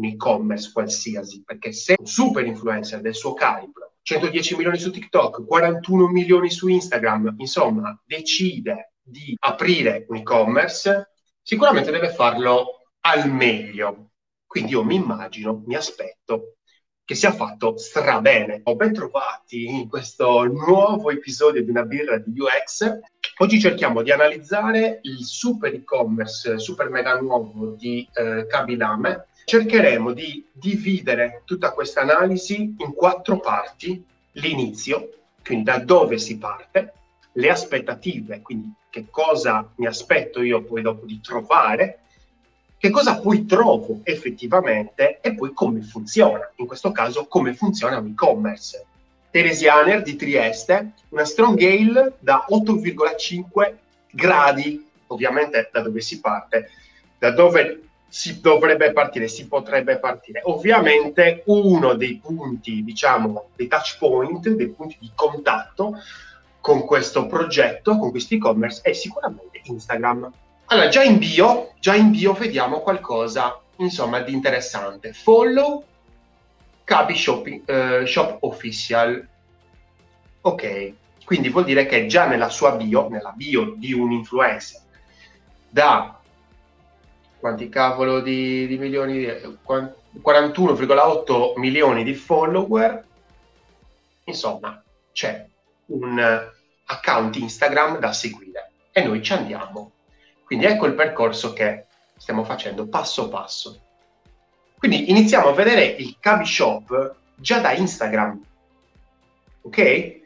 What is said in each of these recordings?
un e-commerce qualsiasi, perché se un super influencer del suo calibro, 110 milioni su TikTok, 41 milioni su Instagram, insomma, decide di aprire un e-commerce, sicuramente deve farlo al meglio. Quindi io mi immagino, mi aspetto che sia fatto strabene. Oh, ben trovati in questo nuovo episodio di una birra di UX. Oggi cerchiamo di analizzare il super e-commerce, super mega nuovo di eh, Kabilame. Cercheremo di dividere tutta questa analisi in quattro parti. L'inizio, quindi da dove si parte, le aspettative, quindi che cosa mi aspetto io poi dopo di trovare, che cosa poi trovo effettivamente e poi come funziona. In questo caso, come funziona un e-commerce. Teresianer di Trieste, una strong ale da 8,5 gradi, ovviamente da dove si parte, da dove si dovrebbe partire, si potrebbe partire. Ovviamente uno dei punti, diciamo, dei touch point, dei punti di contatto con questo progetto, con questo e-commerce, è sicuramente Instagram. Allora, già in bio, già in bio vediamo qualcosa, insomma, di interessante. Follow Capi Shop, uh, Shop Official. Ok, quindi vuol dire che già nella sua bio, nella bio di un influencer, da quanti cavolo di, di milioni, 41,8 milioni di follower, insomma, c'è un account Instagram da seguire e noi ci andiamo quindi ecco il percorso che stiamo facendo passo passo. Quindi iniziamo a vedere il Cabi Shop già da Instagram. Ok?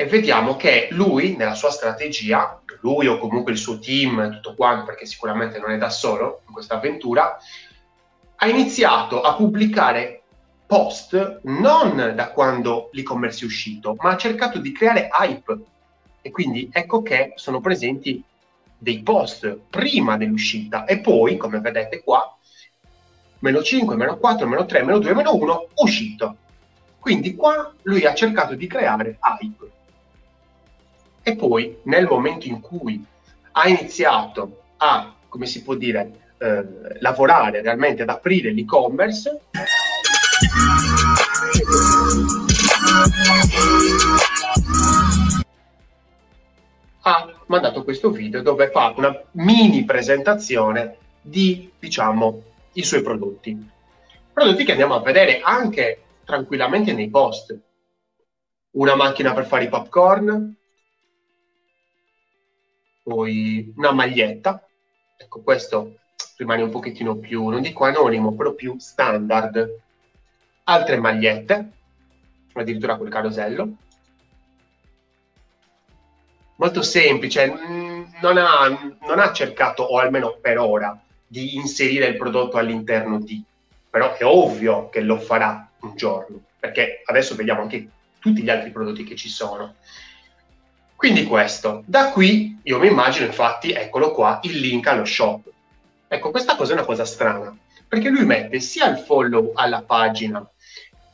E vediamo che lui, nella sua strategia, lui o comunque il suo team, tutto quanto, perché sicuramente non è da solo in questa avventura, ha iniziato a pubblicare post non da quando l'e-commerce è uscito, ma ha cercato di creare hype e quindi ecco che sono presenti dei post prima dell'uscita e poi, come vedete qua, meno 5, meno 4, meno 3, meno 2, meno 1, uscito. Quindi qua lui ha cercato di creare hype. E poi, nel momento in cui ha iniziato a, come si può dire, eh, lavorare realmente ad aprire l'e-commerce, ha mandato questo video dove fa una mini presentazione di, diciamo, i suoi prodotti. Prodotti che andiamo a vedere anche tranquillamente nei post. Una macchina per fare i popcorn, poi una maglietta. Ecco, questo rimane un pochettino più, non dico anonimo, però più standard. Altre magliette, addirittura quel carosello molto semplice, non ha, non ha cercato, o almeno per ora, di inserire il prodotto all'interno di, però è ovvio che lo farà un giorno, perché adesso vediamo anche tutti gli altri prodotti che ci sono. Quindi questo, da qui io mi immagino infatti, eccolo qua, il link allo shop. Ecco, questa cosa è una cosa strana, perché lui mette sia il follow alla pagina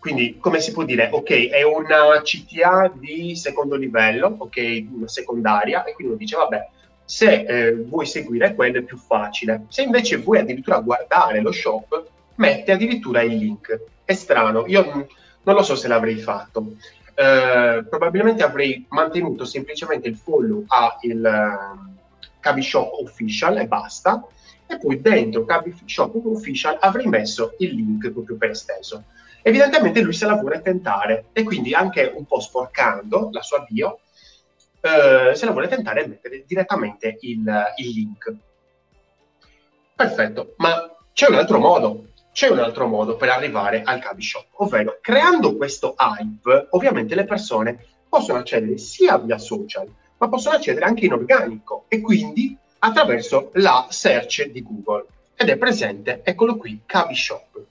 quindi, come si può dire, ok, è una CTA di secondo livello, ok, una secondaria, e quindi dice, vabbè, se eh, vuoi seguire quello è più facile. Se invece vuoi addirittura guardare lo shop, mette addirittura il link. È strano, io non lo so se l'avrei fatto. Eh, probabilmente avrei mantenuto semplicemente il follow a il uh, Cabi Shop Official e basta. E poi dentro Cabi Shop Official avrei messo il link proprio per esteso evidentemente lui se la vuole tentare e quindi anche un po' sporcando la sua bio, eh, se la vuole tentare e mettere direttamente il, il link. Perfetto, ma c'è un altro modo, c'è un altro modo per arrivare al Cabi Shop, ovvero creando questo hype, ovviamente le persone possono accedere sia via social, ma possono accedere anche in organico e quindi attraverso la search di Google. Ed è presente, eccolo qui, Cabi Shop.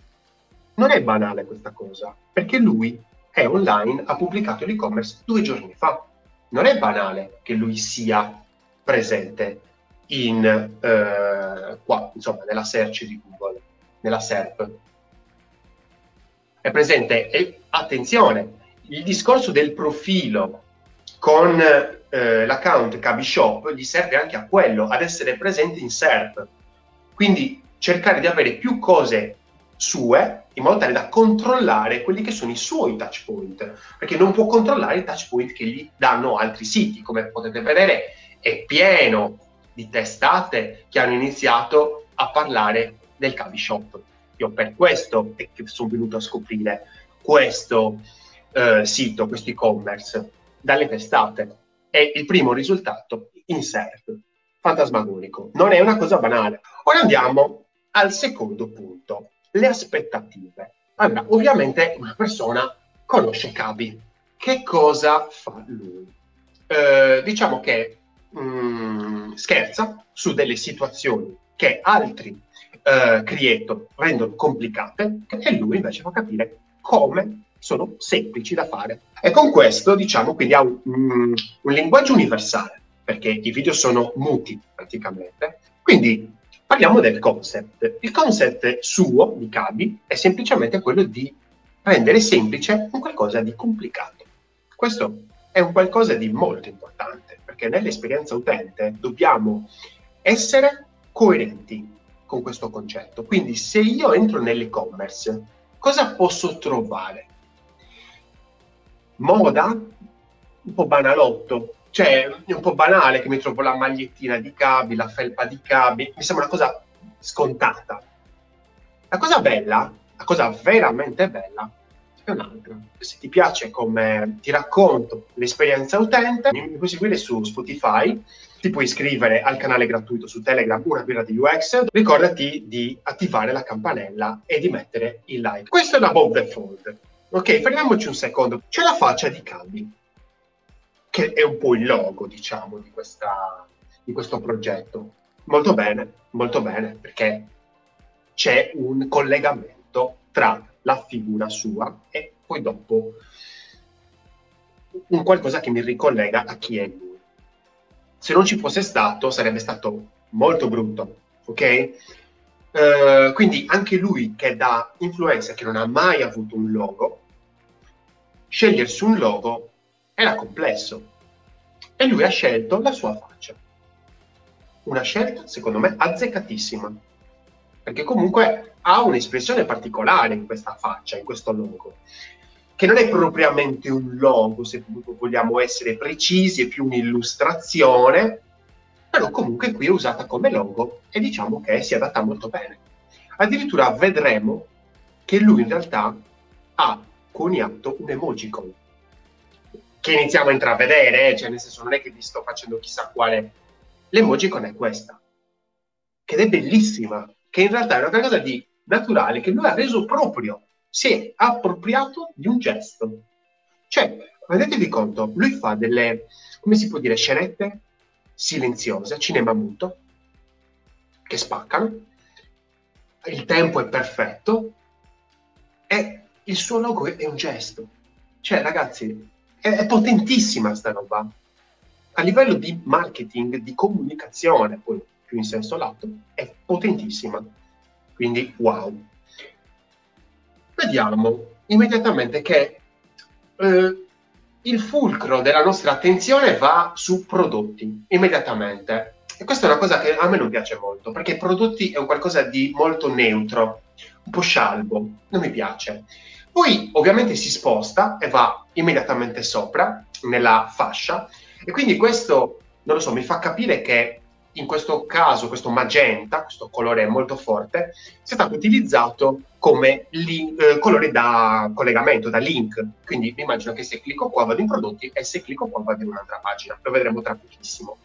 Non è banale questa cosa, perché lui è online, ha pubblicato l'e-commerce due giorni fa. Non è banale che lui sia presente in, eh, qua, insomma, nella search di Google, nella SERP. È presente e attenzione, il discorso del profilo con eh, l'account Cabishop gli serve anche a quello, ad essere presente in SERP. Quindi cercare di avere più cose sue in modo tale da controllare quelli che sono i suoi touch point, perché non può controllare i touch point che gli danno altri siti. Come potete vedere, è pieno di testate che hanno iniziato a parlare del Cavi Shop. Io per questo è che sono venuto a scoprire questo eh, sito, questo e-commerce, dalle testate. E il primo risultato, insert, fantasmagorico. Non è una cosa banale. Ora andiamo al secondo punto, le aspettative. Allora, ovviamente una persona conosce Cabi. Che cosa fa lui? Eh, diciamo che mh, mm, scherza su delle situazioni che altri eh, creator rendono complicate e lui invece fa capire come sono semplici da fare. E con questo, diciamo, quindi ha un, un, un linguaggio universale, perché i video sono muti praticamente. Quindi parliamo del concept. Il concept suo di Cabi è semplicemente quello di rendere semplice un qualcosa di complicato. Questo è un qualcosa di molto importante, perché nell'esperienza utente dobbiamo essere coerenti con questo concetto. Quindi se io entro nell'e-commerce, cosa posso trovare? moda un po' banalotto, cioè è un po' banale che mi trovo la magliettina di Cabi, la felpa di Cabi, mi sembra una cosa scontata. La cosa bella, la cosa veramente bella, è un'altra. Se ti piace come ti racconto l'esperienza utente, mi puoi seguire su Spotify, ti puoi iscrivere al canale gratuito su Telegram, una birra di UX, ricordati di attivare la campanella e di mettere il like. Questo è la Bob the Fold. Ok, fermiamoci un secondo. C'è la faccia di Cabi, che è un po' il logo, diciamo, di, questa, di questo progetto. Molto bene, molto bene, perché c'è un collegamento tra la figura sua e poi dopo un qualcosa che mi ricollega a chi è lui. Se non ci fosse stato, sarebbe stato molto brutto, ok? Uh, quindi anche lui che da influencer che non ha mai avuto un logo, scegliersi un logo era complesso e lui ha scelto la sua faccia. Una scelta, secondo me, azzeccatissima, perché comunque ha un'espressione particolare in questa faccia, in questo logo, che non è propriamente un logo, se vogliamo essere precisi, è più un'illustrazione, però comunque qui è usata come logo e diciamo che si adatta molto bene. Addirittura vedremo che lui in realtà ha coniato un emojicon che iniziamo a intravedere, eh, cioè nel senso non è che vi sto facendo chissà quale. L'emojicon è questa, che è bellissima, che in realtà è una cosa di naturale che lui ha reso proprio, si è appropriato di un gesto. Cioè, rendetevi conto, lui fa delle, come si può dire, scenette silenziose, cinema muto, che spaccano, il tempo è perfetto e il suo logo è, un gesto. Cioè, ragazzi, è, è potentissima sta roba. A livello di marketing, di comunicazione, poi più in senso lato, è potentissima. Quindi, wow. Vediamo immediatamente che eh, il fulcro della nostra attenzione va su prodotti, immediatamente. E questa è una cosa che a me non piace molto, perché prodotti è un qualcosa di molto neutro, un po' scialbo, non mi piace. Poi ovviamente si sposta e va immediatamente sopra nella fascia e quindi questo, non lo so, mi fa capire che in questo caso questo magenta, questo colore molto forte, sia stato utilizzato come link, eh, colore da collegamento, da link. Quindi mi immagino che se clicco qua vado in prodotti e se clicco qua vado in un'altra pagina. Lo vedremo tra pochissimo.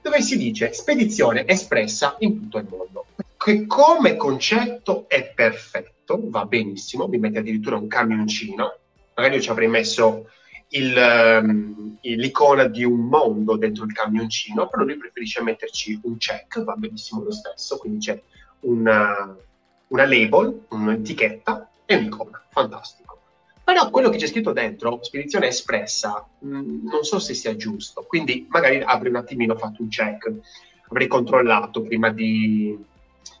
Dove si dice spedizione espressa in tutto il mondo. Che come concetto è perfetto va benissimo, mi mette addirittura un camioncino, magari io ci avrei messo il, um, l'icona di un mondo dentro il camioncino, però lui preferisce metterci un check, va benissimo lo stesso, quindi c'è una, una label, un'etichetta e un'icona, fantastico. Però quello che c'è scritto dentro, spedizione espressa, mh, mm, non so se sia giusto, quindi magari avrei un attimino fatto un check, avrei controllato prima di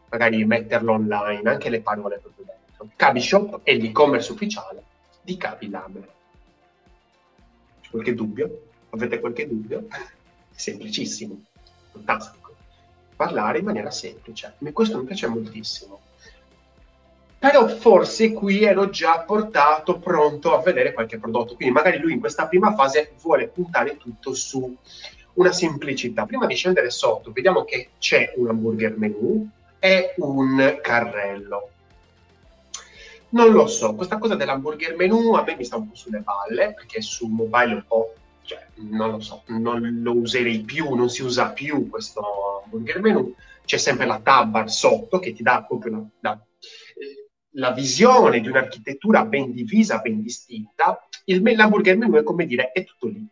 magari metterlo online, anche le parole proprio dentro. Cabishop è l'e-commerce ufficiale di Cabilab. Qualche dubbio? Avete qualche dubbio? Semplicissimo, fantastico. parlare in maniera semplice. E questo mi piace moltissimo. Però forse qui ero già portato pronto a vedere qualche prodotto. Quindi magari lui in questa prima fase vuole puntare tutto su una semplicità. Prima di scendere sotto, vediamo che c'è un hamburger menu e un carrello. Non lo so, questa cosa dell'hamburger menu a me mi sta un po' sulle palle, perché su mobile un po', cioè, non lo so, non lo userei più, non si usa più questo hamburger menu. C'è sempre la tab sotto che ti dà proprio la, la, eh, la visione di un'architettura ben divisa, ben distinta. Il, l'hamburger menu è come dire, è tutto lì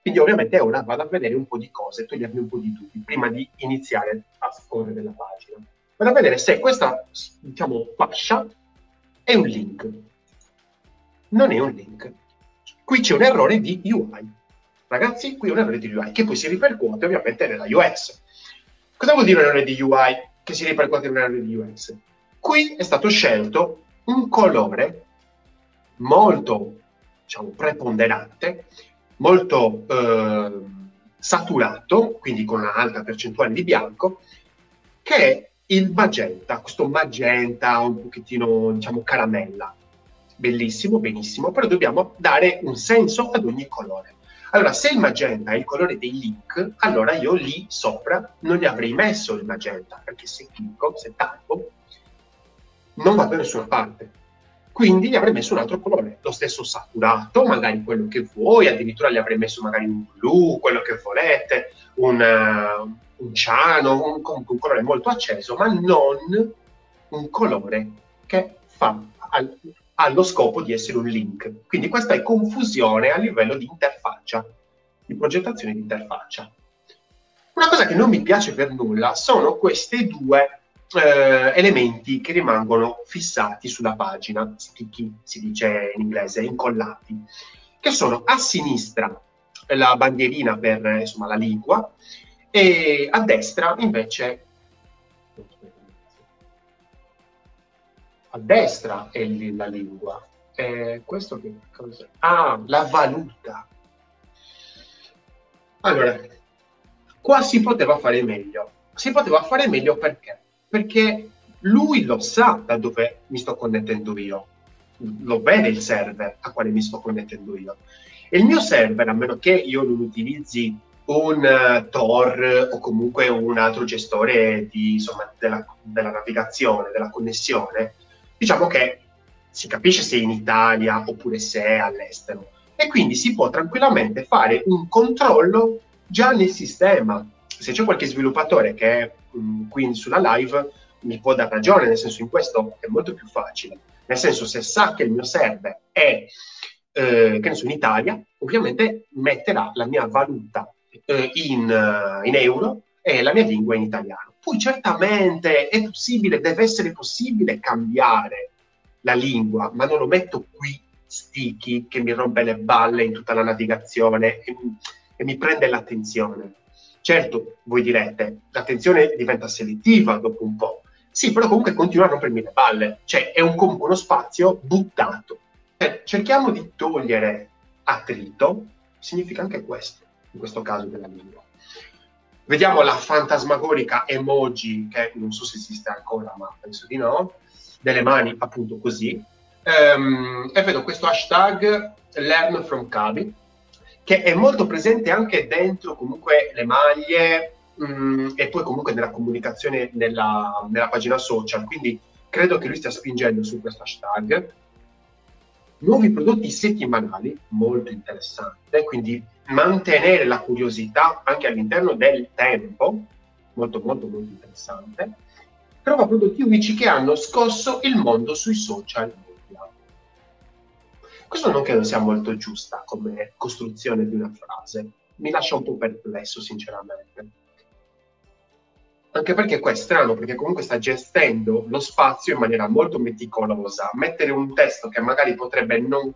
quindi ovviamente ora vado a vedere un po' di cose, togliermi un po' di dubbi prima di iniziare a scorrere la pagina. Vado a vedere se questa, diciamo, fascia è un link. Non è un link. Qui c'è un errore di UI. Ragazzi, qui è un errore di UI che poi si ripercuote ovviamente nella UX. Cosa vuol dire un errore di UI che si ripercuote in un errore di UX? Qui è stato scelto un colore molto, diciamo, preponderante molto eh, saturato, quindi con una alta percentuale di bianco, che è il magenta, questo magenta un pochettino, diciamo, caramella. Bellissimo, benissimo, però dobbiamo dare un senso ad ogni colore. Allora, se il magenta è il colore dei link, allora io lì sopra non gli avrei messo il magenta, perché se clicco, se tappo, non va da nessuna parte quindi gli avrei messo un altro colore, lo stesso saturato, magari quello che vuoi, addirittura gli avrei messo magari un blu, quello che volete, un, un ciano, un, un colore molto acceso, ma non un colore che fa al, ha lo scopo di essere un link. Quindi questa è confusione a livello di interfaccia, di progettazione di interfaccia. Una cosa che non mi piace per nulla sono queste due eh, elementi che rimangono fissati sulla pagina, sticky si dice in inglese, incollati, che sono a sinistra la bandierina per insomma, la lingua e a destra invece a destra è la lingua. Eh, questo che cosa? Ah, la valuta. Allora, qua si poteva fare meglio. Si poteva fare meglio perché? perché lui lo sa da dove mi sto connettendo io, lo vede il server a quale mi sto connettendo io. E il mio server, a meno che io non utilizzi un uh, Tor o comunque un altro gestore di, insomma, della, della, navigazione, della connessione, diciamo che si capisce se è in Italia oppure se è all'estero. E quindi si può tranquillamente fare un controllo già nel sistema. Se c'è qualche sviluppatore che è Mm, quindi sulla live mi può dar ragione, nel senso in questo è molto più facile. Nel senso, se sa che il mio server è, eh, che ne so, in Italia, ovviamente metterà la mia valuta eh, in, uh, in euro e la mia lingua in italiano. Poi certamente è possibile, deve essere possibile cambiare la lingua, ma non lo metto qui sticky che mi rompe le balle in tutta la navigazione e, e mi prende l'attenzione. Certo, voi direte, l'attenzione diventa selettiva dopo un po'. Sì, però comunque continua a rompermi le palle. Cioè, è un, uno spazio buttato. Eh, cerchiamo di togliere attrito, significa anche questo, in questo caso della lingua. Vediamo la fantasmagorica emoji, che non so se esiste ancora, ma penso di no, delle mani appunto così. Um, e vedo questo hashtag learn from Kabi, che è molto presente anche dentro comunque le maglie mh, mm, e poi comunque nella comunicazione nella, nella, pagina social. Quindi credo che lui stia spingendo su questo hashtag. Nuovi prodotti settimanali, molto interessante, quindi mantenere la curiosità anche all'interno del tempo, molto molto molto interessante. Trova prodotti unici che hanno scosso il mondo sui social questo non credo sia molto giusta come costruzione di una frase. Mi lascia un po' perplesso, sinceramente. Anche perché qua è strano, perché comunque sta gestendo lo spazio in maniera molto meticolosa. Mettere un testo che magari potrebbe non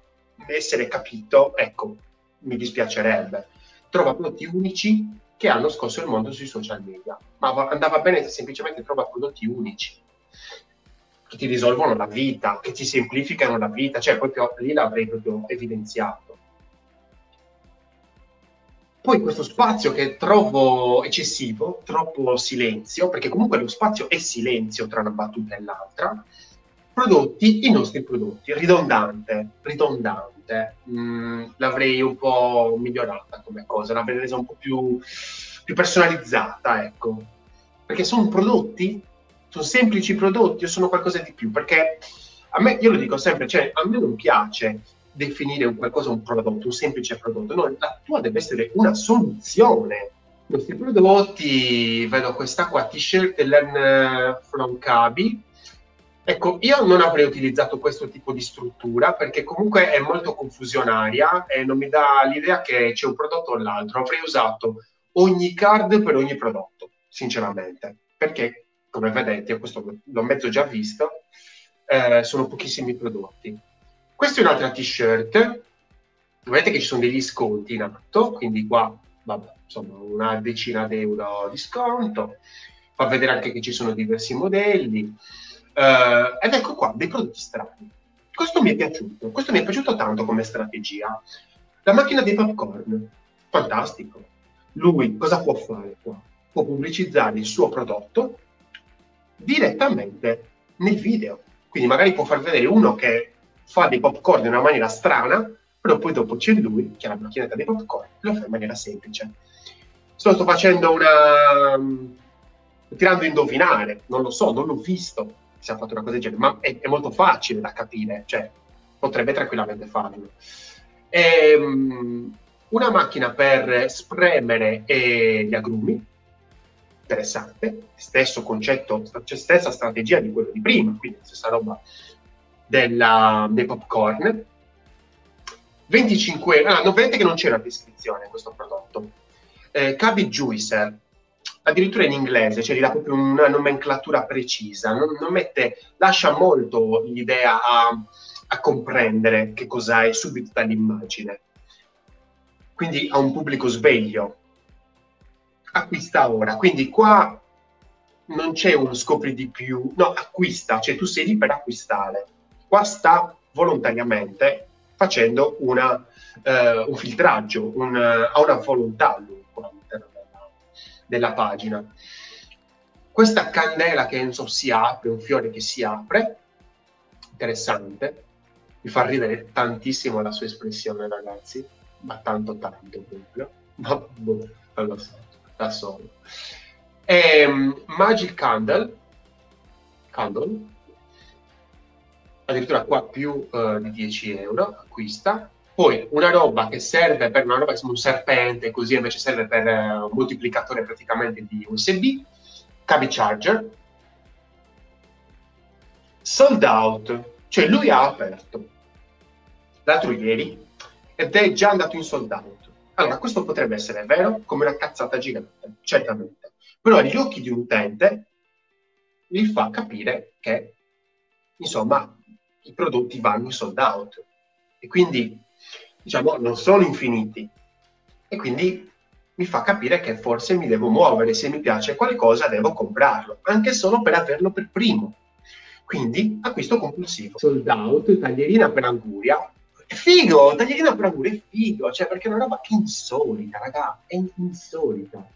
essere capito, ecco, mi dispiacerebbe. Trova prodotti unici che hanno scosso il mondo sui social media. Ma andava bene se semplicemente trova prodotti unici che ti risolvono la vita, che ti semplificano la vita, cioè proprio lì l'avrei proprio evidenziato. Poi questo spazio che trovo eccessivo, troppo silenzio, perché comunque lo spazio è silenzio tra una battuta e l'altra. Prodotti, i nostri prodotti, ridondante, ridondante. Mm, l'avrei un po' migliorata come cosa, l'avrei resa un po' più, più personalizzata, ecco. Perché sono prodotti, sono semplici prodotti o sono qualcosa di più? Perché a me, io lo dico sempre, cioè, a me non piace definire un qualcosa un prodotto, un semplice prodotto, no, la tua deve essere una soluzione. Questi prodotti, vedo questa qua, t-shirt Learn from Kabi. Ecco, io non avrei utilizzato questo tipo di struttura perché comunque è molto confusionaria e non mi dà l'idea che c'è un prodotto o l'altro. Avrei usato ogni card per ogni prodotto, sinceramente, perché come vedete, questo l'ho mezzo già visto, eh, sono pochissimi prodotti. Questa è un'altra t-shirt. Vedete che ci sono degli sconti in atto, quindi qua, vabbè, insomma, una decina d'euro di sconto. Fa vedere anche che ci sono diversi modelli. Uh, ed ecco qua, dei prodotti strani. Questo mi è piaciuto, questo mi è piaciuto tanto come strategia. La macchina dei popcorn, fantastico. Lui cosa può fare qua? Può pubblicizzare il suo prodotto direttamente nel video. Quindi magari può far vedere uno che fa dei popcorn in una maniera strana, però poi dopo c'è lui, che ha la macchinetta dei popcorn, lo fa in maniera semplice. Sto, sto facendo una... tirando a indovinare, non lo so, non l'ho visto se ha fatto una cosa del genere, ma è, è molto facile da capire, cioè potrebbe tranquillamente farlo. È, um, una macchina per spremere eh, gli agrumi, interessante, stesso concetto, cioè stessa strategia di quello di prima, quindi stessa roba della, dei popcorn. 25 euro. Ah, vedete che non c'è la descrizione questo prodotto. Eh, Cabbage Juicer, addirittura in inglese, cioè gli dà proprio una nomenclatura precisa, non, non mette, lascia molto l'idea a, a comprendere che cosa è subito dall'immagine. Quindi ha un pubblico sveglio. Acquista ora. Quindi qua non c'è uno scopri di più, no, acquista, cioè tu sei lì per acquistare qua sta volontariamente facendo una, eh, un filtraggio, un, ha una volontà lui della, pagina. Questa candela che so, si apre, un fiore che si apre, interessante, mi fa ridere tantissimo la sua espressione, ragazzi, ma tanto tanto proprio, ma boh, non lo so, da solo. E, um, Magic Candle, Candle addirittura qua più uh, di 10 euro acquista. Poi una roba che serve per una roba che un serpente, così invece serve per uh, un moltiplicatore praticamente di USB, cavi charger, sold out, cioè lui ha aperto l'altro ieri ed è già andato in sold out. Allora, questo potrebbe essere vero come una cazzata gigante, certamente, però agli occhi di un utente gli fa capire che, insomma, i prodotti vanno sold out. E quindi diciamo non sono infiniti e quindi mi fa capire che forse mi devo muovere, se mi piace qualcosa devo comprarlo, anche solo per averlo per primo. Quindi acquisto compulsivo. Sold out, taglierina per anguria. È figo, taglierina per anguria è figo, cioè perché è una roba che insolita, raga, è insolita.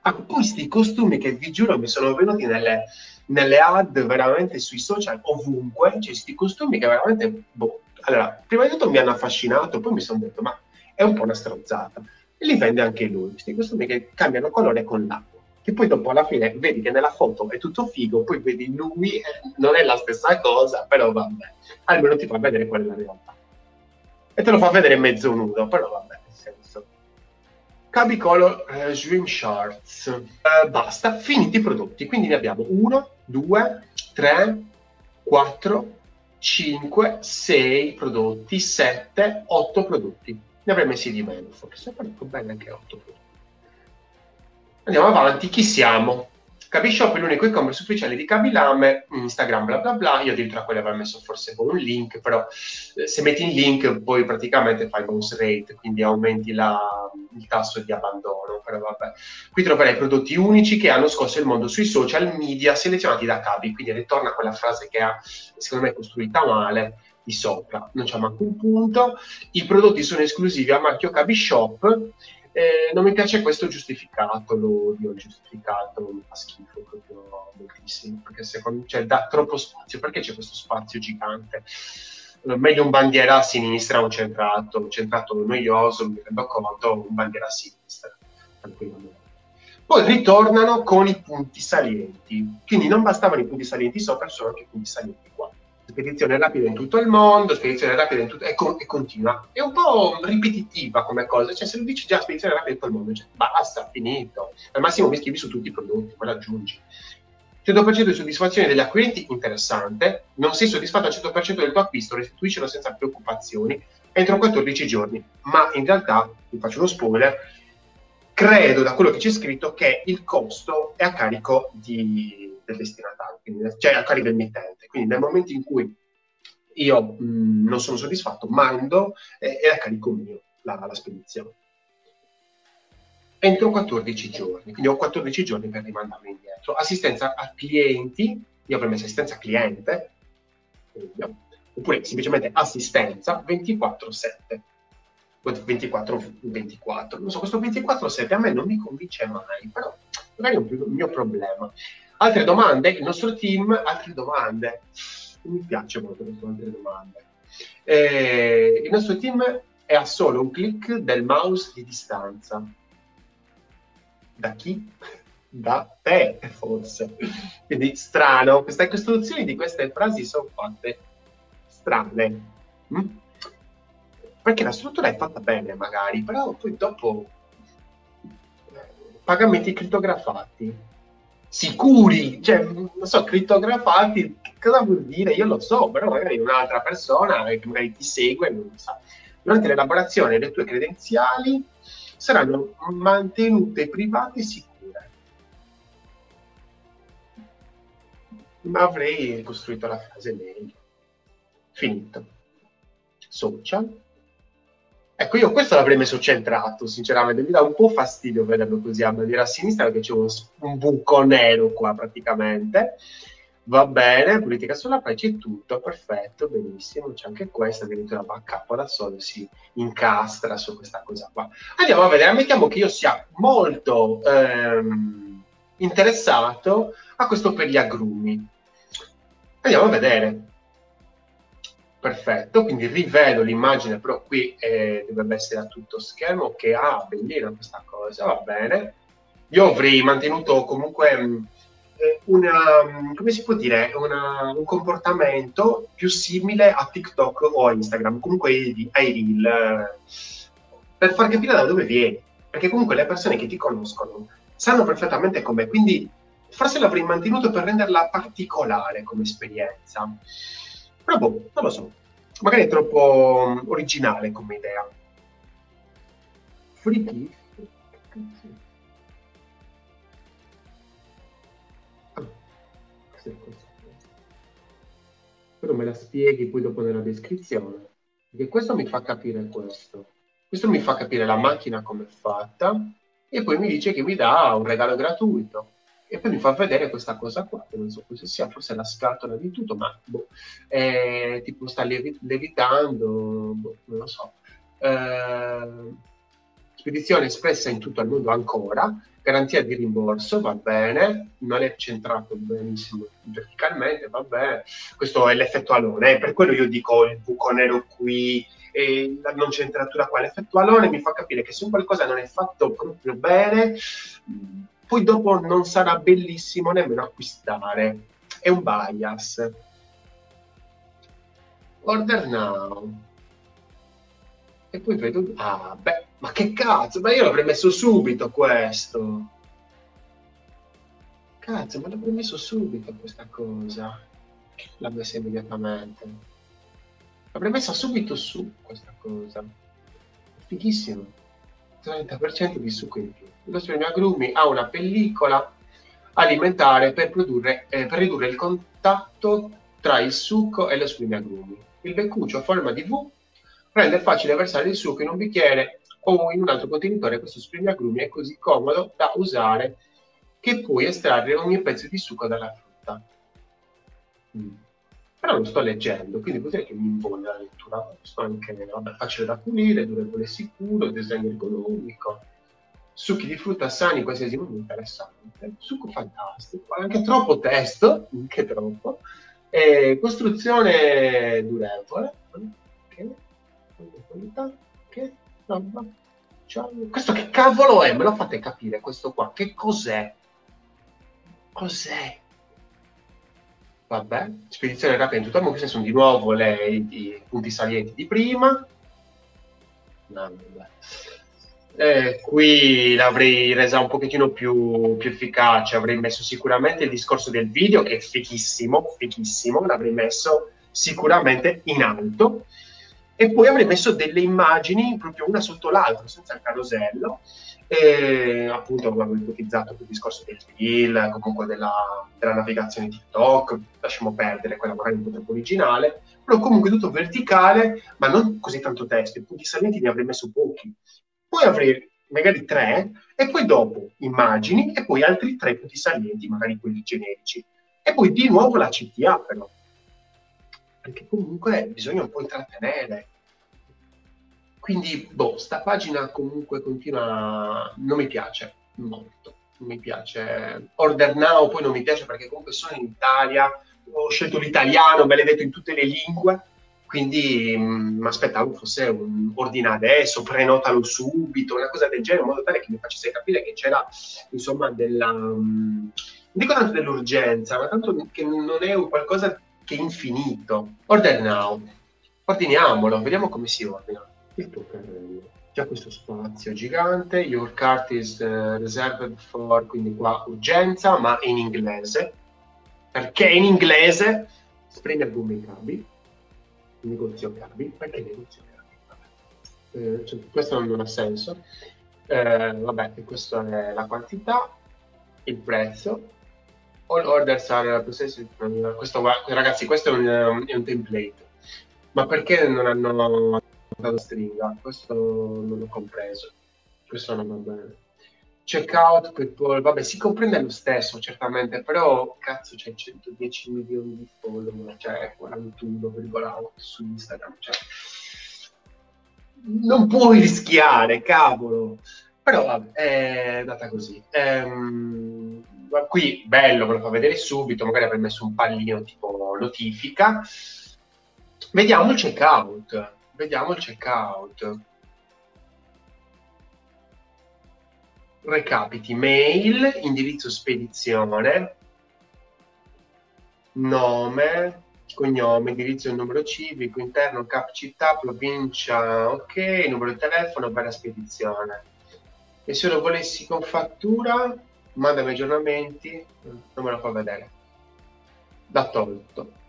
Poi questi costumi che vi giuro mi sono venuti nelle, nelle ad veramente sui social ovunque, cioè questi costumi che veramente, boh, allora, prima di tutto mi hanno affascinato, poi mi sono detto, ma è un po' una stronzata. E li vende anche lui, questi costumi che cambiano colore con l'acqua. Che poi dopo alla fine vedi che nella foto è tutto figo, poi vedi lui, eh, non è la stessa cosa, però vabbè, almeno ti fa vedere qual è la realtà. E te lo fa vedere mezzo nudo, però vabbè, nel senso. Cabicolor eh, Swim Shorts. Eh, basta, finiti i prodotti. Quindi ne abbiamo 1, 2, 3, 4, 5, 6 prodotti, 7, 8 prodotti. Ne avrei messi di meno forse, però ecco bene anche 8 prodotti. Andiamo avanti, chi siamo? Cabishop è l'unico e-commerce ufficiale di Cabilame, Instagram bla bla bla, io addirittura quelli avrei messo forse un link, però eh, se metti il link poi praticamente fai bounce rate, quindi aumenti la, il tasso di abbandono, però vabbè. Qui troverai prodotti unici che hanno scosso il mondo sui social media selezionati da Cabi, quindi ritorna quella frase che ha secondo me costruita male, di sopra, non c'è manco un punto. I prodotti sono esclusivi a marchio Cabi Shop Eh, non mi piace questo giustificato, lo odio il giustificato, mi fa schifo proprio moltissimo, perché secondo me cioè, dà troppo spazio, perché c'è questo spazio gigante? Meglio un bandiera a sinistra o centrato, un centrato noioso, mi rendo conto, un bandiera a sinistra, tranquillamente. Poi ritornano con i punti salienti, quindi non bastavano i punti salienti sopra, sono anche i punti salienti qua spedizione rapida in tutto il mondo, spedizione rapida in tutto e, con, e continua. È un po' ripetitiva come cosa, cioè se lo dici già spedizione rapida in tutto il mondo, cioè, basta, finito. Al massimo mi scrivi su tutti i prodotti, poi l'aggiungi. 100% di soddisfazione degli acquirenti, interessante. Non sei soddisfatto al 100% del tuo acquisto, restituiscelo senza preoccupazioni entro 14 giorni. Ma in realtà, vi faccio uno spoiler, credo da quello che c'è scritto che il costo è a carico di, del destinatario, quindi, cioè a carico del mittente. Quindi nel momento in cui io mh, non sono soddisfatto, mando eh, è a carico mio la, la spedizione. Entro 14 giorni, quindi ho 14 giorni per rimandarlo indietro. Assistenza a clienti, io avrei messo assistenza cliente, oppure semplicemente assistenza 24-7. 24, 24. Non so, questo 24-7 a me non mi convince mai, però magari è un mio problema. Altre domande? Il nostro team, altre domande. Mi piace molto questo altre domande. Eh, il nostro team è a solo un clic del mouse di distanza. Da chi? Da te, forse. Quindi strano. Queste costruzioni di queste frasi sono fatte strane. Mm? Perché la struttura è fatta bene, magari, però poi dopo eh, pagamenti crittografati sicuri, cioè, non so, crittografati, cosa vuol dire? Io lo so, però magari un'altra persona che magari ti segue non lo sa. Durante l'elaborazione le tue credenziali saranno mantenute private e sicure. Ma avrei costruito la frase meglio. Finito. Social Ecco, io questo l'avrei messo centrato, sinceramente, mi dà un po' fastidio vederlo così a bandiera a sinistra perché c'è un, buco nero qua praticamente. Va bene, politica sulla pace è tutto, perfetto, benissimo, c'è anche questa, addirittura va a da solo, si incastra su questa cosa qua. Andiamo a vedere, ammettiamo che io sia molto ehm, interessato a questo per gli agrumi. Andiamo a vedere perfetto, quindi rivedo l'immagine, però qui eh, dovrebbe essere a tutto schermo, che ha ah, bellina questa cosa, va bene. Io avrei mantenuto comunque mm, eh, una, mm, come si può dire, una, un comportamento più simile a TikTok o Instagram, comunque ai, ai reel, eh, per far capire da dove vieni, perché comunque le persone che ti conoscono sanno perfettamente com'è, quindi forse l'avrei mantenuto per renderla particolare come esperienza. Però boh, non lo so. Magari è troppo mm, originale come idea. Free kiss? Ah, Però me la spieghi poi dopo nella descrizione. Perché questo mi fa capire questo. Questo mi fa capire la macchina come è fatta e poi mi dice che mi dà un regalo gratuito e poi mi fa vedere questa cosa qua, che non so cosa sia, forse è la scatola di tutto, ma boh, è, tipo sta levi- levitando, boh, non lo so. Eh, spedizione espressa in tutto il mondo ancora, garanzia di rimborso, va bene, non è centrato benissimo verticalmente, va bene, questo è l'effetto alone, eh, per quello io dico il buco nero qui, e la non centratura qua, l'effetto alone mi fa capire che se un qualcosa non è fatto proprio bene, poi dopo non sarà bellissimo nemmeno acquistare. È un bias. Order now. E poi vedo, ah beh, ma che cazzo, ma io l'avrei messo subito questo. Cazzo, ma l'avrei messo subito questa cosa. L'ha messa immediatamente. L'avrei messa subito su questa cosa. Fighissimo. 30% di succo in più lo splenio agrumi ha una pellicola alimentare per, produrre, eh, per ridurre il contatto tra il succo e lo splenio agrumi. Il beccuccio a forma di V rende facile versare il succo in un bicchiere o in un altro contenitore. Questo splenio agrumi è così comodo da usare che puoi estrarre ogni pezzo di succo dalla frutta. Mm. Però lo sto leggendo, quindi potrei che mi invoglia la lettura. Sto anche vabbè, facile da pulire, durevole e sicuro, design ergonomico succhi di frutta sani, qualsiasi modo interessante, succo fantastico, anche troppo testo, anche troppo, e costruzione durevole, che, che roba, questo che cavolo è? Me lo fate capire questo qua, che cos'è? Cos'è? Vabbè, spedizione rapida in tutto questi sono di nuovo le, i, punti salienti di prima. No. Eh, qui l'avrei resa un pochettino più, più, efficace, avrei messo sicuramente il discorso del video che è fichissimo, fichissimo, l'avrei messo sicuramente in alto e poi avrei messo delle immagini proprio una sotto l'altra, senza il carosello, e appunto avevo ipotizzato il discorso del reel, comunque della, della navigazione TikTok, lasciamo perdere quella magari un po' troppo originale, però comunque tutto verticale, ma non così tanto testo, i punti salienti ne avrei messo pochi, poi avrei magari tre, e poi dopo immagini, e poi altri tre punti salienti, magari quelli generici. E poi di nuovo la CTA però, perché comunque bisogna un po' intrattenere. Quindi, boh, sta pagina comunque continua, non mi piace molto, non mi piace. Order Now poi non mi piace perché comunque sono in Italia, ho scelto l'italiano, me l'hai detto in tutte le lingue, quindi mi mm, aspettavo fosse un ordina adesso, prenotalo subito, una cosa del genere, in modo tale che mi facesse capire che c'era, insomma, della... Mm, non dico tanto dell'urgenza, ma tanto che non è un qualcosa che è infinito. Order now. Ordiniamolo, vediamo come si ordina. Il tuo carrello. C'è questo spazio gigante, your cart is uh, reserved for, quindi qua urgenza, ma in inglese. Perché in inglese? Spremi al gomma i cavi negozio cavi, perché negozio cavi? Eh, cioè, questo non ha senso. Eh, vabbè, questa è la quantità, il prezzo. All orders are processed. Questo, ragazzi, questo è un, è un template. Ma perché non hanno dato stringa? Questo non l'ho compreso. Questo non va bene checkout, PayPal, vabbè, si comprende lo stesso, certamente, però cazzo c'è 110 milioni di follower, cioè 41,8 su Instagram, cioè non puoi rischiare, cavolo. Però vabbè, è andata così. Ehm, qui bello, ve lo fa vedere subito, magari avrei messo un pallino tipo notifica. Vediamo il checkout. Vediamo il checkout. recapiti mail, indirizzo spedizione, nome, cognome, indirizzo e numero civico, interno, cap città, provincia, ok, numero di telefono, bella spedizione. E se lo volessi con fattura, mandami aggiornamenti, non me lo fa vedere. Da tolto.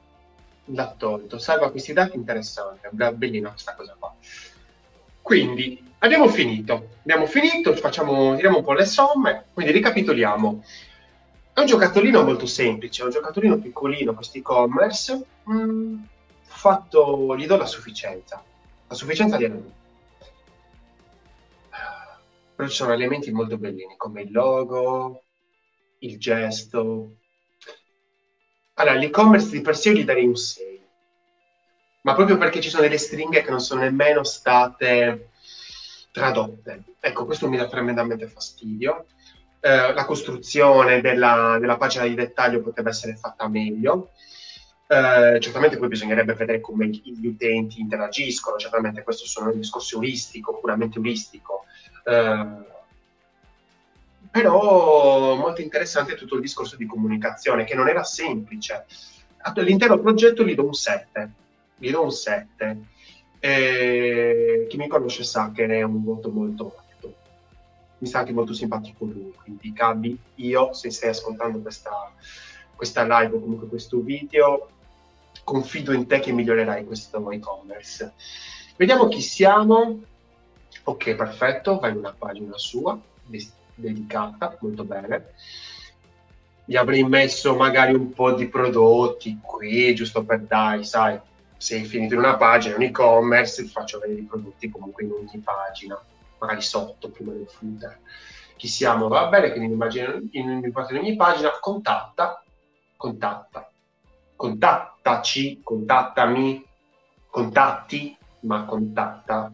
Da tolto. Salva questi dati, interessante, bellina questa cosa qua. Quindi, Abbiamo finito, abbiamo finito, facciamo, tiriamo un po' le somme, quindi ricapitoliamo. È un giocattolino molto semplice, è un giocattolino piccolino, questo e-commerce, mm, fatto, gli do la sufficienza, la sufficienza di elementi. Però ci sono elementi molto bellini, come il logo, il gesto. Allora, l'e-commerce di per sé gli darei un 6, ma proprio perché ci sono delle stringhe che non sono nemmeno state tradotte. Ecco, questo mi dà tremendamente fastidio. Eh, la costruzione della, della, pagina di dettaglio potrebbe essere fatta meglio. Eh, certamente poi bisognerebbe vedere come gli utenti interagiscono, certamente questo sono un discorso euristico, puramente euristico. Eh, però molto interessante tutto il discorso di comunicazione, che non era semplice. All'intero progetto gli do un 7. Gli do un 7 e chi mi conosce sa che è un voto molto alto. Mi sa anche molto simpatico lui, quindi Gabi, io se stai ascoltando questa, questa live o comunque questo video, confido in te che migliorerai questo e-commerce. Vediamo chi siamo. Ok, perfetto, vai in una pagina sua, dedicata, molto bene. Gli avrei messo magari un po' di prodotti qui, giusto per dai, sai, se hai finito in una pagina, un e-commerce, ti faccio vedere i prodotti comunque in ogni pagina, magari sotto, prima del footer. Chi siamo? Va bene, quindi immagino in, in, in ogni pagina, contatta, contatta, contattaci, contattami, contatti, ma contatta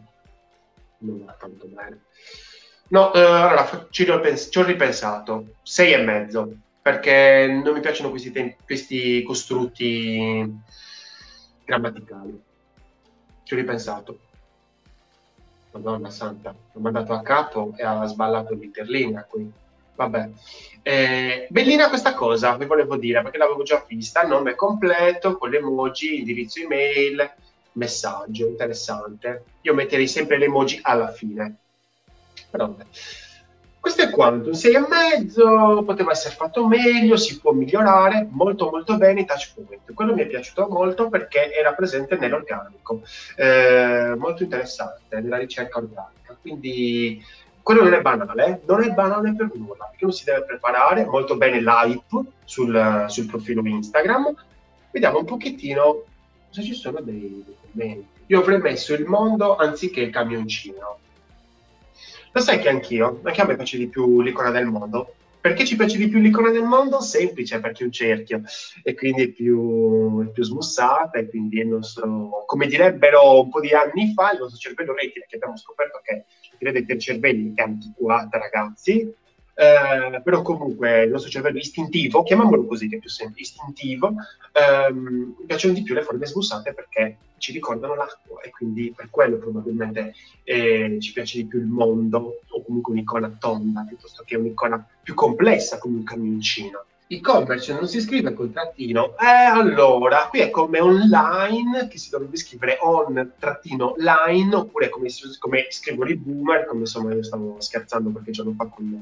non va tanto bene. No, eh, allora ci, ripens- ci ho ripensato, sei e mezzo, perché non mi piacciono questi, tem- questi costrutti grammaticali. Ci ho ripensato. Madonna santa, l'ho mandato a capo e ha sballato l'interlinea qui. Vabbè. Eh, bellina questa cosa, vi volevo dire, perché l'avevo già vista, nome completo, con le emoji, indirizzo email, messaggio, interessante. Io metterei sempre le emoji alla fine. Però vabbè. Questo è quanto, un 6,5, poteva essere fatto meglio, si può migliorare, molto molto bene i touch point. Quello mi è piaciuto molto perché era presente nell'organico, eh, molto interessante, nella ricerca organica. Quindi quello non è banale, non è banale per nulla, perché uno si deve preparare molto bene l'hype sul, sul profilo Instagram. Vediamo un pochettino se ci sono dei commenti. Io avrei messo il mondo anziché il camioncino lo sai che anch'io, anche a me piace di più l'icona del mondo. Perché ci piace di più l'icona del mondo? Semplice, perché è un cerchio e quindi è più, è più smussata e quindi il nostro, come direbbero un po' di anni fa, il nostro cervello retile, che abbiamo scoperto che la dei cervelli è antiquata, ragazzi, eh, però comunque il nostro cervello istintivo, chiamiamolo così che è più semplice, istintivo, ehm, piacciono di più le forme smussate perché ci ricordano l'acqua e quindi per quello probabilmente eh, ci piace di più il mondo o comunque un'icona tonda piuttosto che un'icona più complessa come un camioncino. E-commerce non si scrive col trattino. Eh, allora, qui è come online, che si dovrebbe scrivere on trattino line, oppure come, come scrivono i boomer, come insomma io stavo scherzando qualche giorno fa con,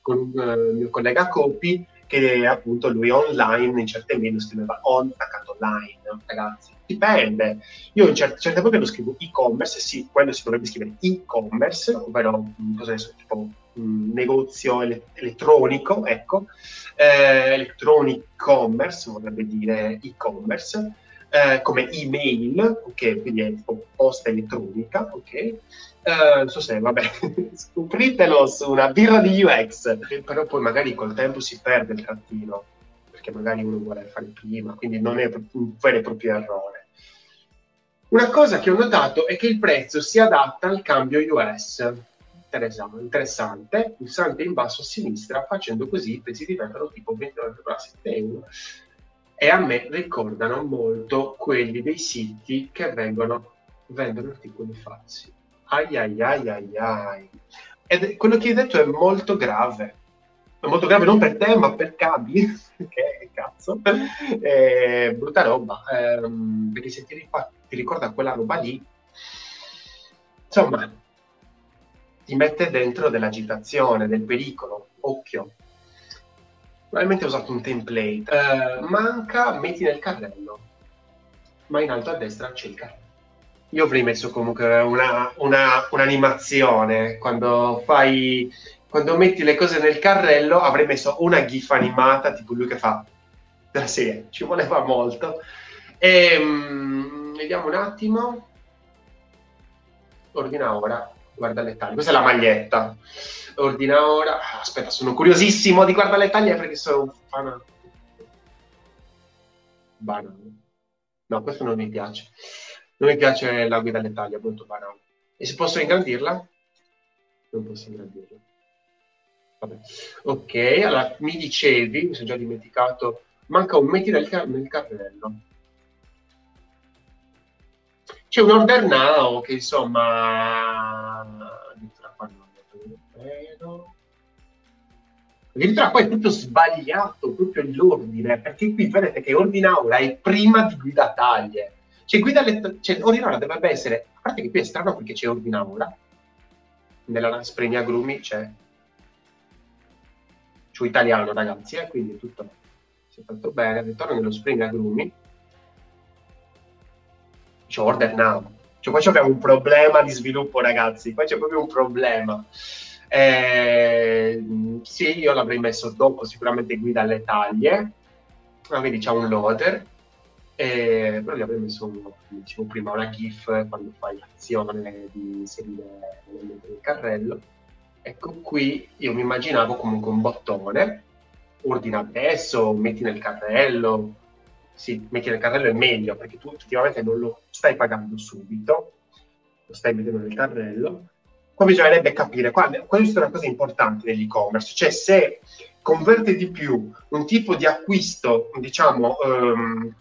con il mio collega Copi, che appunto lui online in certe mail lo scriveva on attaccato line, ragazzi. Dipende. Io in certe, certe volte lo scrivo e-commerce, sì, quello si dovrebbe scrivere e-commerce, ovvero cosa adesso, tipo un negozio ele- elettronico, ecco, eh, electronic commerce, vorrebbe dire e-commerce, eh, come email, ok, quindi è tipo posta elettronica, ok. Eh, non so se, vabbè, scopritelo su una birra di UX, però poi magari col tempo si perde il trattino, perché magari uno vuole fare prima, quindi non è un vero e proprio errore. Una cosa che ho notato è che il prezzo si adatta al cambio US interessante, pulsante in basso a sinistra, facendo così i prezzi diventano tipo 29,7 euro. E a me ricordano molto quelli dei siti che vengono, vendono articoli falsi. Ai ai ai ai ai. Ed quello che hai detto è molto grave. È molto grave non per te, ma per Cabi, che cazzo, è brutta roba. Ehm, perché se ti, rifa- ti ricorda quella roba lì, insomma, ti mette dentro dell'agitazione, del pericolo. Occhio. Probabilmente ho usato un template. Uh, manca, metti nel carrello. Ma in alto a destra c'è il carrello. Io avrei messo comunque una, una, un'animazione. Quando fai. Quando metti le cose nel carrello avrei messo una gif animata, tipo lui che fa della serie. Ci voleva molto. E, um, vediamo un attimo. Ordina ora guarda le taglie. Questa è la maglietta. Ordina ora. Ah, aspetta, sono curiosissimo di guardare le taglie perché sono un fan. Banale. No, questo non mi piace. Non mi piace la guida alle taglie, è molto banale. E se posso ingrandirla? Non posso ingrandirla. Vabbè. Ok, allora mi dicevi, mi sono già dimenticato, manca un metti nel, car- nel carrello c'è un order now che insomma addirittura qua è proprio sbagliato proprio l'ordine perché qui vedete che ordinaura è prima di guida taglie cioè guida le cioè, ordinaura dovrebbe essere a parte che qui è strano perché c'è ordinaura nella Spremia Grumi c'è su italiano ragazzi eh? quindi tutto si è fatto bene ritorno nello Spring Agrumi cioè order now. Cioè, qua abbiamo un problema di sviluppo, ragazzi. Qua c'è proprio un problema. Eh, sì, io l'avrei messo dopo, sicuramente guida alle taglie. Vedi, c'è un loader. Eh, però gli avrei messo, come dicevo prima, una GIF quando fai l'azione di inserire l'elemento del carrello. Ecco qui, io mi immaginavo comunque un bottone, ordina adesso, metti nel carrello, sì, metti nel carrello è meglio perché tu effettivamente non lo stai pagando subito, lo stai mettendo nel carrello. Poi bisognerebbe capire, qua, questa è una cosa importante nell'e-commerce, cioè se converte di più un tipo di acquisto, diciamo, ehm,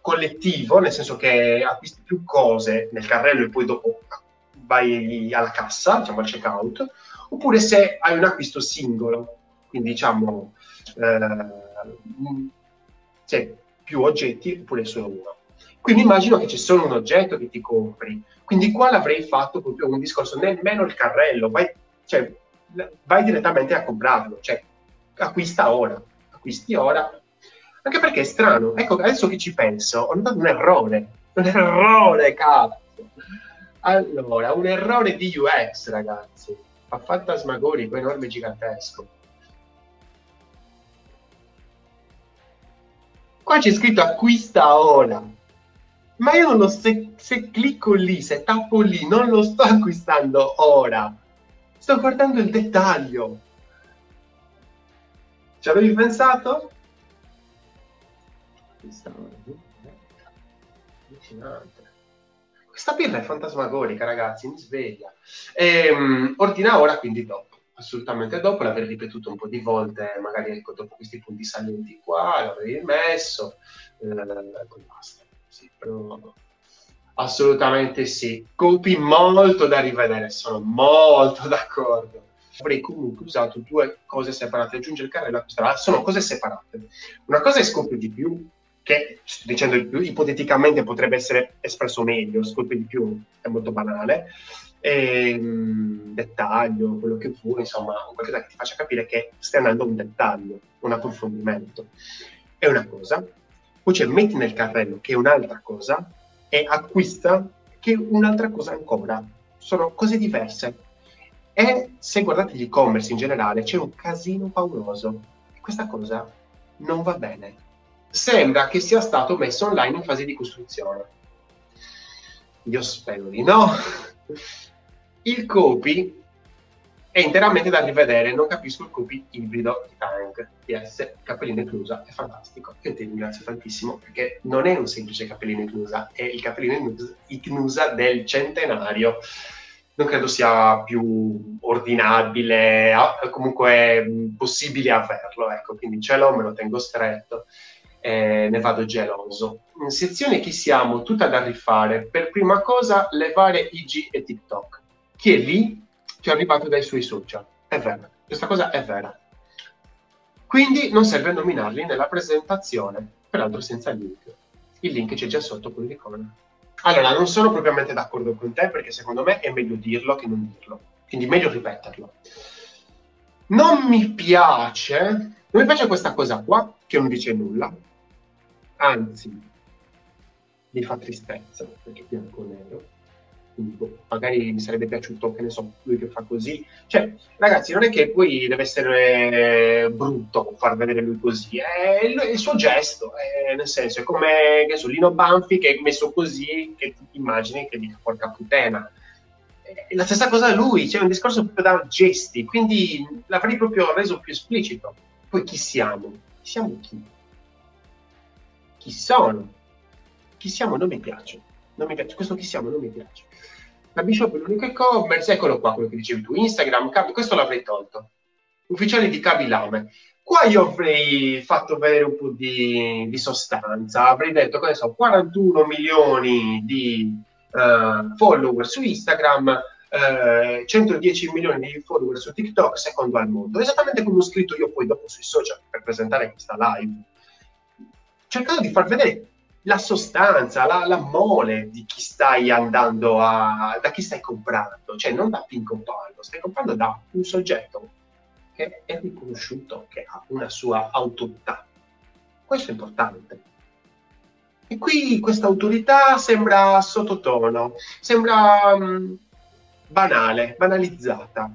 collettivo, nel senso che acquisti più cose nel carrello e poi dopo vai alla cassa, diciamo al checkout, oppure se hai un acquisto singolo, quindi diciamo eh, cioè, più oggetti oppure solo uno. Quindi immagino che c'è solo un oggetto che ti compri, quindi qua l'avrei fatto proprio un discorso, nemmeno il carrello, vai, cioè, vai direttamente a comprarlo, cioè acquista ora, acquisti ora, anche perché è strano, ecco adesso che ci penso, ho notato un errore, un errore cazzo, allora, un errore di UX ragazzi, fa fantasmagorico, enorme, gigantesco. Qua c'è scritto acquista ora. Ma io non lo se, se clicco lì, se tappo lì, non lo sto acquistando ora. Sto guardando il dettaglio. Ci avevi pensato? Questa birra è fantasmagorica, ragazzi, mi sveglia. Ehm, ordina ora, quindi dopo assolutamente dopo, l'avrei ripetuto un po' di volte, magari ecco, dopo questi punti salienti qua, l'avrei messo, eh, basta. Sì, però assolutamente sì. Copy molto da rivedere, sono molto d'accordo. Avrei comunque usato due cose separate, aggiungere il carrello a questa, sono cose separate. Una cosa è scopri di più, che dicendo di più, ipoteticamente potrebbe essere espresso meglio, scopri di più è molto banale e, ehm, dettaglio, quello che vuoi, insomma, qualcosa che ti faccia capire che stai andando a un dettaglio, un approfondimento. È una cosa. Poi c'è metti nel carrello, che è un'altra cosa, e acquista, che è un'altra cosa ancora. Sono cose diverse. E se guardate gli e-commerce in generale, c'è un casino pauroso. Questa cosa non va bene. Sembra che sia stato messo online in fase di costruzione. Io spero di no. Il copy è interamente da rivedere, non capisco il copy ibrido di Tank. PS, cappellino inclusa, è fantastico. Io ti ringrazio tantissimo perché non è un semplice cappellino inclusa, è il cappellino inclusa del centenario. Non credo sia più ordinabile, comunque possibile averlo, ecco, quindi ce l'ho, me lo tengo stretto. Eh, ne vado geloso. In sezione chi siamo, tutta da rifare. Per prima cosa, levare IG e TikTok chi è lì ci è arrivato dai suoi social. È vero, questa cosa è vera. Quindi non serve nominarli nella presentazione, peraltro senza link. Il link c'è già sotto con l'icona. Allora, non sono propriamente d'accordo con te perché secondo me è meglio dirlo che non dirlo. Quindi meglio ripeterlo. Non mi piace, non mi piace questa cosa qua che non dice nulla. Anzi, mi fa tristezza perché è bianco nero magari mi sarebbe piaciuto, che ne so, lui che fa così. Cioè, ragazzi, non è che poi deve essere brutto far vedere lui così, è il, il suo gesto, è, nel senso, è come, che so, Lino Banfi che è messo così, che tu immagini che dica porca puttana. È la stessa cosa lui, c'è un discorso proprio da gesti, quindi l'avrei proprio reso più esplicito. Poi chi siamo? Chi siamo chi? Chi sono? Chi siamo non mi piace. Non mi piace. Questo chi siamo non mi piace. La Bishop è l'unico e-commerce, eccolo qua quello che dicevi tu, Instagram, questo l'avrei tolto. Ufficiale di Cavilame. Qua io avrei fatto vedere un po' di, di sostanza, avrei detto, che so, 41 milioni di uh, follower su Instagram, uh, eh, 110 milioni di follower su TikTok, secondo al mondo. Esattamente come ho scritto io poi dopo sui social per presentare questa live. Cercando di far vedere la sostanza, la, la, mole di chi stai andando a, da chi stai comprando, cioè non da Pinco Pallo, stai comprando da un soggetto che è riconosciuto, che ha una sua autorità. Questo è importante. E qui questa autorità sembra sottotono, sembra um, banale, banalizzata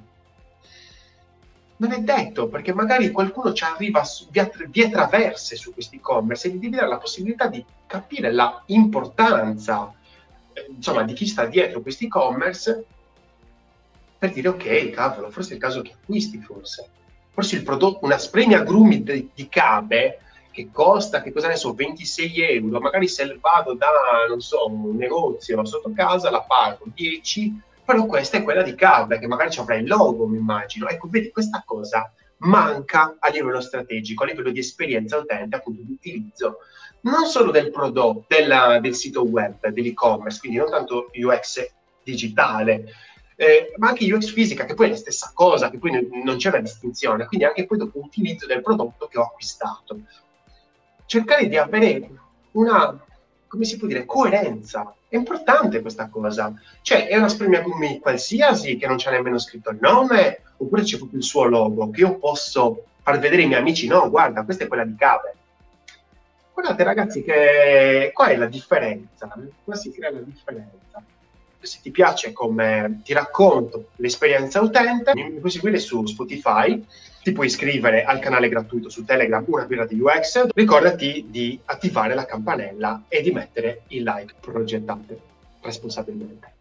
non è detto, perché magari qualcuno ci arriva via, via traverse su questi e-commerce e gli devi dare la possibilità di capire la importanza eh, insomma, di chi sta dietro questi e-commerce per dire ok, cavolo, forse è il caso che acquisti, forse. Forse il prodotto, una spremia agrumi di, di cabe che costa, che cosa ne so, 26 euro, magari se vado da, non so, un negozio sotto casa la pago 10 però questa è quella di Cab, che magari ci avrà il logo, mi immagino. Ecco, vedi, questa cosa manca a livello strategico, a livello di esperienza utente, appunto di utilizzo, non solo del prodotto, della, del sito web, dell'e-commerce, quindi non tanto UX digitale, eh, ma anche UX fisica, che poi è la stessa cosa, che poi non c'è una distinzione, quindi anche poi dopo utilizzo del prodotto che ho acquistato. Cercare di avere una, come si può dire, coerenza. È importante questa cosa. Cioè, è una spremiagumi qualsiasi che non c'è nemmeno scritto il nome, oppure c'è proprio il suo logo, che io posso far vedere ai miei amici, no, guarda, questa è quella di Cave. Guardate ragazzi che qua è la differenza, qua si crea la differenza se ti piace come ti racconto l'esperienza utente, mi puoi seguire su Spotify, ti puoi iscrivere al canale gratuito su Telegram Una birra di UX, ricordati di attivare la campanella e di mettere il like progettate responsabilmente.